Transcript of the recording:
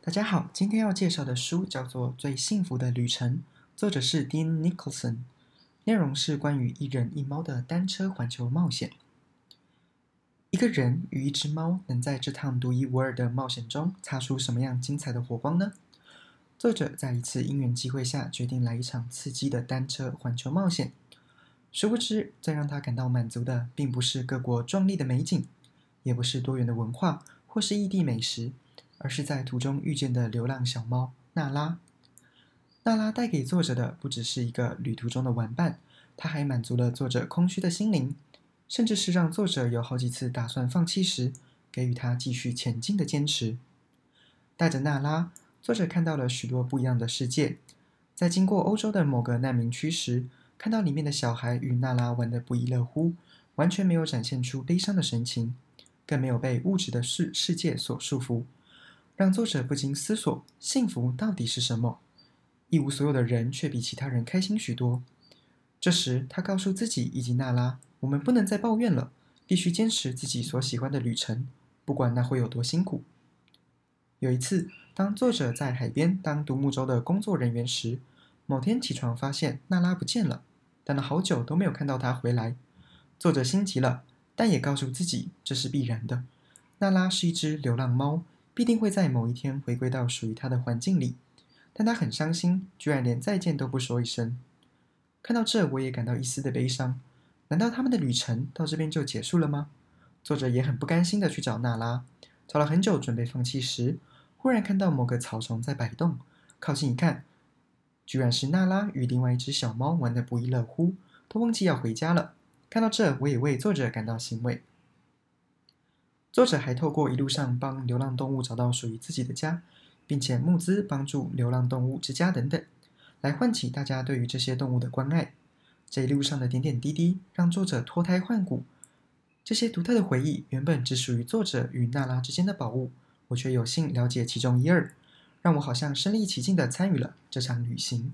大家好，今天要介绍的书叫做《最幸福的旅程》，作者是 Dean Nicholson，内容是关于一人一猫的单车环球冒险。一个人与一只猫能在这趟独一无二的冒险中擦出什么样精彩的火光呢？作者在一次因缘机会下决定来一场刺激的单车环球冒险。殊不知，最让他感到满足的，并不是各国壮丽的美景，也不是多元的文化，或是异地美食。而是在途中遇见的流浪小猫娜拉。娜拉带给作者的不只是一个旅途中的玩伴，它还满足了作者空虚的心灵，甚至是让作者有好几次打算放弃时，给予他继续前进的坚持。带着娜拉，作者看到了许多不一样的世界。在经过欧洲的某个难民区时，看到里面的小孩与娜拉玩得不亦乐乎，完全没有展现出悲伤的神情，更没有被物质的世世界所束缚。让作者不禁思索：幸福到底是什么？一无所有的人却比其他人开心许多。这时，他告诉自己以及娜拉：“我们不能再抱怨了，必须坚持自己所喜欢的旅程，不管那会有多辛苦。”有一次，当作者在海边当独木舟的工作人员时，某天起床发现娜拉不见了，等了好久都没有看到她回来。作者心急了，但也告诉自己这是必然的。娜拉是一只流浪猫。必定会在某一天回归到属于他的环境里，但他很伤心，居然连再见都不说一声。看到这，我也感到一丝的悲伤。难道他们的旅程到这边就结束了吗？作者也很不甘心的去找娜拉，找了很久，准备放弃时，忽然看到某个草丛在摆动，靠近一看，居然是娜拉与另外一只小猫玩得不亦乐乎，都忘记要回家了。看到这，我也为作者感到欣慰。作者还透过一路上帮流浪动物找到属于自己的家，并且募资帮助流浪动物之家等等，来唤起大家对于这些动物的关爱。这一路上的点点滴滴，让作者脱胎换骨。这些独特的回忆原本只属于作者与娜拉之间的宝物，我却有幸了解其中一二，让我好像身临其境的参与了这场旅行。